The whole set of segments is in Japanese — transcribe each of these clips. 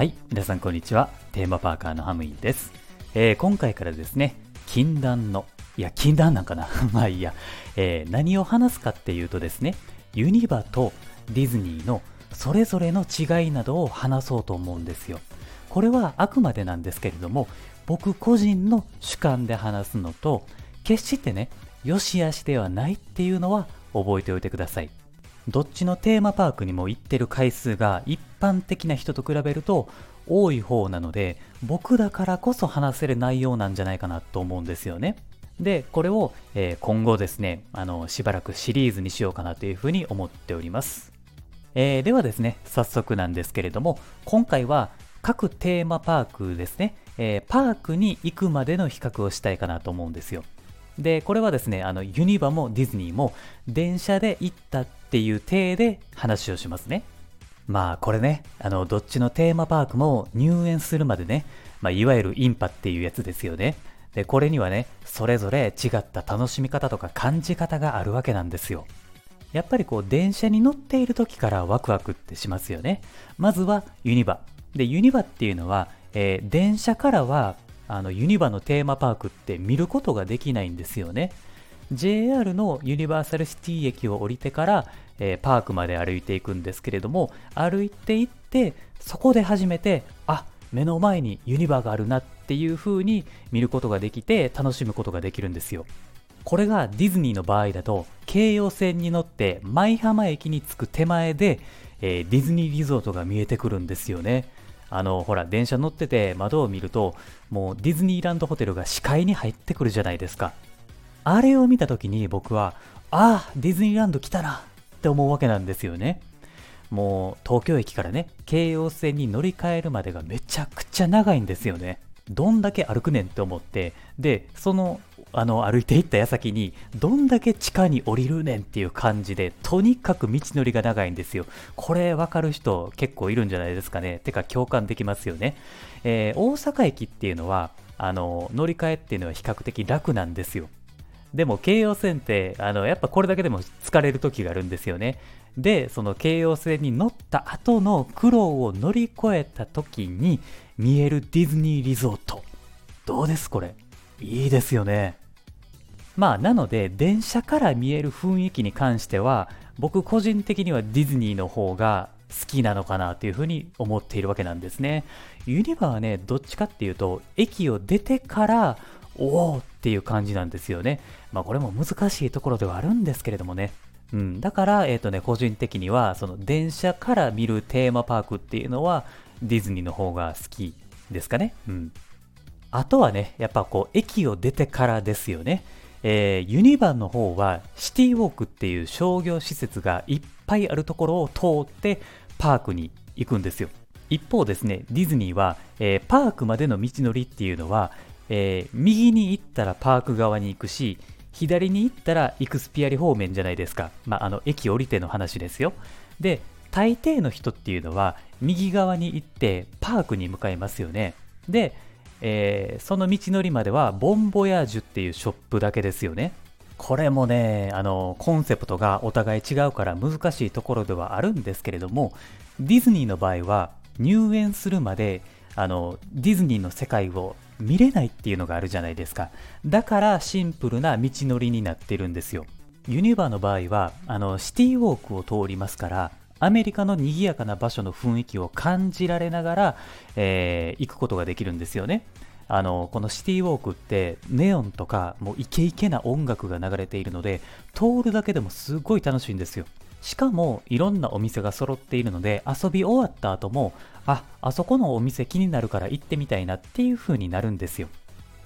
はい、皆さんこんにちは。テーマパーカーのハムインです。えー今回からですね、禁断の、いや、禁断なんかな まあいいや、えー何を話すかっていうとですね、ユニバとディズニーのそれぞれの違いなどを話そうと思うんですよ。これはあくまでなんですけれども、僕個人の主観で話すのと、決してね、良し悪しではないっていうのは覚えておいてください。どっちのテーマパークにも行ってる回数が一般的な人と比べると多い方なので僕だからこそ話せる内容なんじゃないかなと思うんですよね。で、これを、えー今後ですね、あの、しばらくシリーズにしようかなというふうに思っております。えーではですね、早速なんですけれども、今回は各テーマパークですね、えーパークに行くまでの比較をしたいかなと思うんですよ。で、これはですね、あの、ユニバもディズニーも電車で行ったっていう体で話をしますね。まあこれね、あの、どっちのテーマパークも入園するまでね、まあいわゆるインパっていうやつですよね。で、これにはね、それぞれ違った楽しみ方とか感じ方があるわけなんですよ。やっぱりこう電車に乗っている時からワクワクってしますよね。まずはユニバ。で、ユニバっていうのは、えー電車からはあのユニバのテーマパークって見ることができないんですよね。JR のユニバーサルシティ駅を降りてから、えーパークまで歩いていくんですけれども、歩いていって、そこで初めて、あ目の前にユニバがあるなっていう風に見ることができて楽しむことができるんですよ。これがディズニーの場合だと、京葉線に乗って舞浜駅に着く手前で、えーディズニーリゾートが見えてくるんですよね。あの、ほら、電車乗ってて窓を見ると、もうディズニーランドホテルが視界に入ってくるじゃないですか。あれを見た時に僕は、ああ、ディズニーランド来たなって思うわけなんですよね。もう東京駅からね、京葉線に乗り換えるまでがめちゃくちゃ長いんですよね。どんだけ歩くねんって思って、で、その、あの、歩いていった矢先に、どんだけ地下に降りるねんっていう感じで、とにかく道のりが長いんですよ。これわかる人結構いるんじゃないですかね。てか共感できますよね。えー大阪駅っていうのは、あの、乗り換えっていうのは比較的楽なんですよ。でも京葉線ってあのやっぱこれだけでも疲れる時があるんですよね。でその京葉線に乗った後の苦労を乗り越えた時に見えるディズニーリゾートどうですこれ？いいですよね。まあなので電車から見える雰囲気に関しては僕個人的にはディズニーの方が好きなのかなというふうに思っているわけなんですね。ユニバはねどっちかっていうと駅を出てからおおっていう感じなんですよね。まあこれも難しいところではあるんですけれどもね。うん、だから、えっ、とね、個人的には、その電車から見るテーマパークっていうのは、ディズニーの方が好きですかね。うん。あとはね、やっぱこう、駅を出てからですよね。えーユニバンの方は、シティウォークっていう商業施設がいっぱいあるところを通って、パークに行くんですよ。一方ですね、ディズニーは、えーパークまでの道のりっていうのは、えー右に行ったらパーク側に行くし、左に行ったらイクスピアリ方面じゃないですか。まあ、あの、駅降りての話ですよ。で、大抵の人っていうのは、右側に行ってパークに向かいますよね。で、えーその道のりまでは、ボンボヤージュっていうショップだけですよね。これもね、あの、コンセプトがお互い違うから難しいところではあるんですけれども、ディズニーの場合は、入園するまで、あの、ディズニーの世界を見れないっていうのがあるじゃないですか。だからシンプルな道のりになってるんですよ。ユニバーの場合は、あの、シティウォークを通りますから、アメリカの賑やかな場所の雰囲気を感じられながら、えー行くことができるんですよね。あの、このシティウォークってネオンとかもうイケイケな音楽が流れているので、通るだけでもすごい楽しいんですよ。しかもいろんなお店が揃っているので遊び終わった後もああそこのお店気になるから行ってみたいなっていう風になるんですよ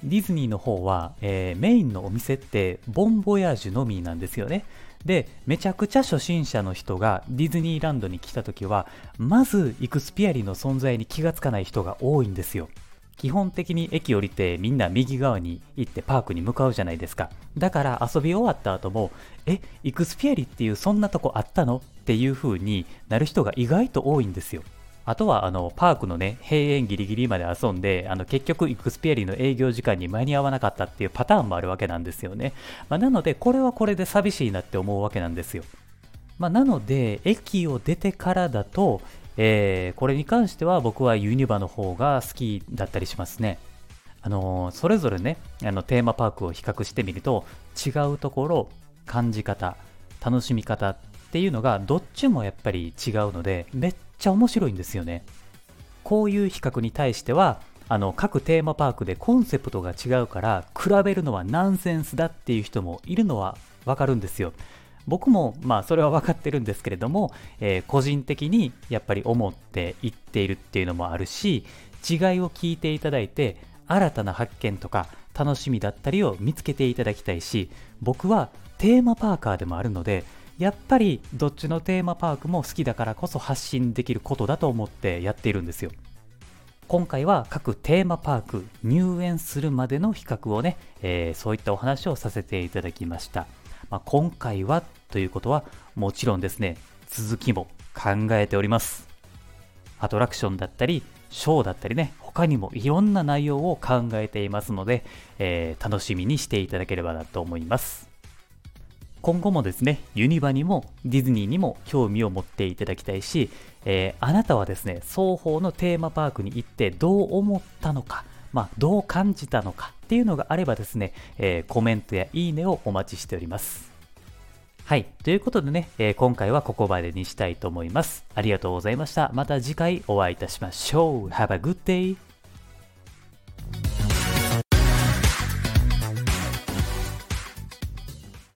ディズニーの方は、えーメインのお店ってボンボヤージュのみなんですよねでめちゃくちゃ初心者の人がディズニーランドに来た時はまずイクスピアリの存在に気がつかない人が多いんですよ基本的に駅降りてみんな右側に行ってパークに向かうじゃないですか。だから遊び終わった後も、え、イクスピアリっていうそんなとこあったの？っていう風になる人が意外と多いんですよ。あとはあのパークのね、閉園ギリギリまで遊んで、あの結局イクスピアリの営業時間に間に合わなかったっていうパターンもあるわけなんですよね。まあ、なので、これはこれで寂しいなって思うわけなんですよ。まあ、なので、駅を出てからだと、えーこれに関しては僕はユニバの方が好きだったりしますね。あのーそれぞれね、あのテーマパークを比較してみると、違うところ、感じ方、楽しみ方っていうのがどっちもやっぱり違うので、めっちゃ面白いんですよね。こういう比較に対しては、あの各テーマパークでコンセプトが違うから比べるのはナンセンスだっていう人もいるのはわかるんですよ。僕もまあそれは分かってるんですけれども、えー個人的にやっぱり思って言っているっていうのもあるし違いを聞いていただいて新たな発見とか楽しみだったりを見つけていただきたいし僕はテーマパーカーでもあるのでやっぱりどっちのテーマパークも好きだからこそ発信できることだと思ってやっているんですよ。今回は各テーマパーク入園するまでの比較をね、えーそういったお話をさせていただきました。まあ、今回はということはもちろんですね、続きも考えております。アトラクションだったり、ショーだったりね、他にもいろんな内容を考えていますので、えー楽しみにしていただければなと思います。今後もですね、ユニバにもディズニーにも興味を持っていただきたいし、えーあなたはですね、双方のテーマパークに行ってどう思ったのか、まあ、どう感じたのかっていうのがあればですね、えーコメントやいいねをお待ちしております。はい。ということでね、えー今回はここまでにしたいと思います。ありがとうございました。また次回お会いいたしましょう。Have a good day!